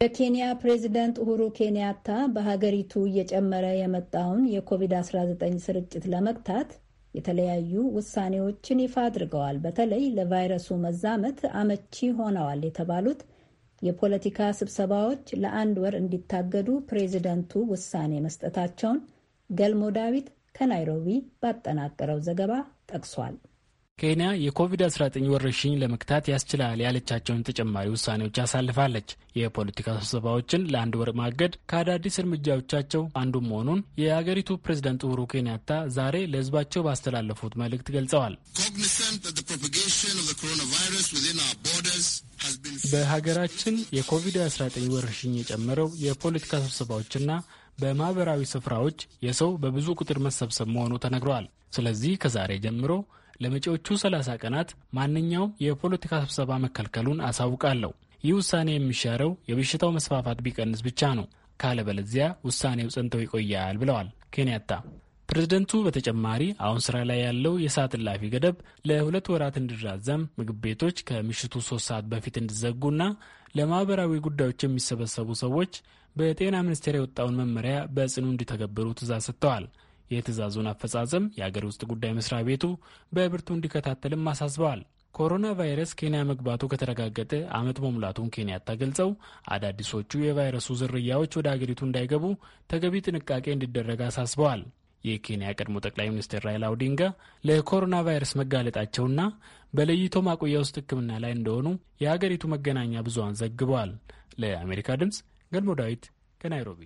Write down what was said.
የኬንያ ፕሬዚደንት ኡሁሩ ኬንያታ በሀገሪቱ እየጨመረ የመጣውን የኮቪድ-19 ስርጭት ለመግታት የተለያዩ ውሳኔዎችን ይፋ አድርገዋል። በተለይ ለቫይረሱ መዛመት አመቺ ሆነዋል የተባሉት የፖለቲካ ስብሰባዎች ለአንድ ወር እንዲታገዱ ፕሬዚደንቱ ውሳኔ መስጠታቸውን ገልሞ ዳዊት ከናይሮቢ ባጠናቀረው ዘገባ ጠቅሷል። ኬንያ የኮቪድ-19 ወረርሽኝ ለመግታት ያስችላል ያለቻቸውን ተጨማሪ ውሳኔዎች አሳልፋለች። የፖለቲካ ስብሰባዎችን ለአንድ ወር ማገድ ከአዳዲስ እርምጃዎቻቸው አንዱ መሆኑን የአገሪቱ ፕሬዝደንት ኡሁሩ ኬንያታ ዛሬ ለሕዝባቸው ባስተላለፉት መልእክት ገልጸዋል። በሀገራችን የኮቪድ-19 ወረርሽኝ የጨመረው የፖለቲካ ስብሰባዎችና በማህበራዊ ስፍራዎች የሰው በብዙ ቁጥር መሰብሰብ መሆኑ ተነግረዋል። ስለዚህ ከዛሬ ጀምሮ ለመጪዎቹ 30 ቀናት ማንኛውም የፖለቲካ ስብሰባ መከልከሉን አሳውቃለሁ። ይህ ውሳኔ የሚሻረው የበሽታው መስፋፋት ቢቀንስ ብቻ ነው። ካለበለዚያ ውሳኔው ጸንተው ይቆያል ብለዋል ኬንያታ። ፕሬዝደንቱ በተጨማሪ አሁን ስራ ላይ ያለው የሰዓት እላፊ ገደብ ለሁለት ወራት እንዲራዘም፣ ምግብ ቤቶች ከምሽቱ ሶስት ሰዓት በፊት እንዲዘጉና ለማህበራዊ ጉዳዮች የሚሰበሰቡ ሰዎች በጤና ሚኒስቴር የወጣውን መመሪያ በጽኑ እንዲተገብሩ ትእዛዝ ሰጥተዋል። የትእዛዙን አፈጻጸም የአገር ውስጥ ጉዳይ መስሪያ ቤቱ በብርቱ እንዲከታተልም አሳስበዋል። ኮሮና ቫይረስ ኬንያ መግባቱ ከተረጋገጠ ዓመት መሙላቱን ኬንያታ ገልጸው አዳዲሶቹ የቫይረሱ ዝርያዎች ወደ አገሪቱ እንዳይገቡ ተገቢ ጥንቃቄ እንዲደረግ አሳስበዋል። የኬንያ ቀድሞ ጠቅላይ ሚኒስትር ራይላ ኦዲንጋ ለኮሮና ቫይረስ መጋለጣቸውና በለይቶ ማቆያ ውስጥ ሕክምና ላይ እንደሆኑ የአገሪቱ መገናኛ ብዙሃን ዘግበዋል። ለአሜሪካ ድምፅ ገልሞ ዳዊት ከናይሮቢ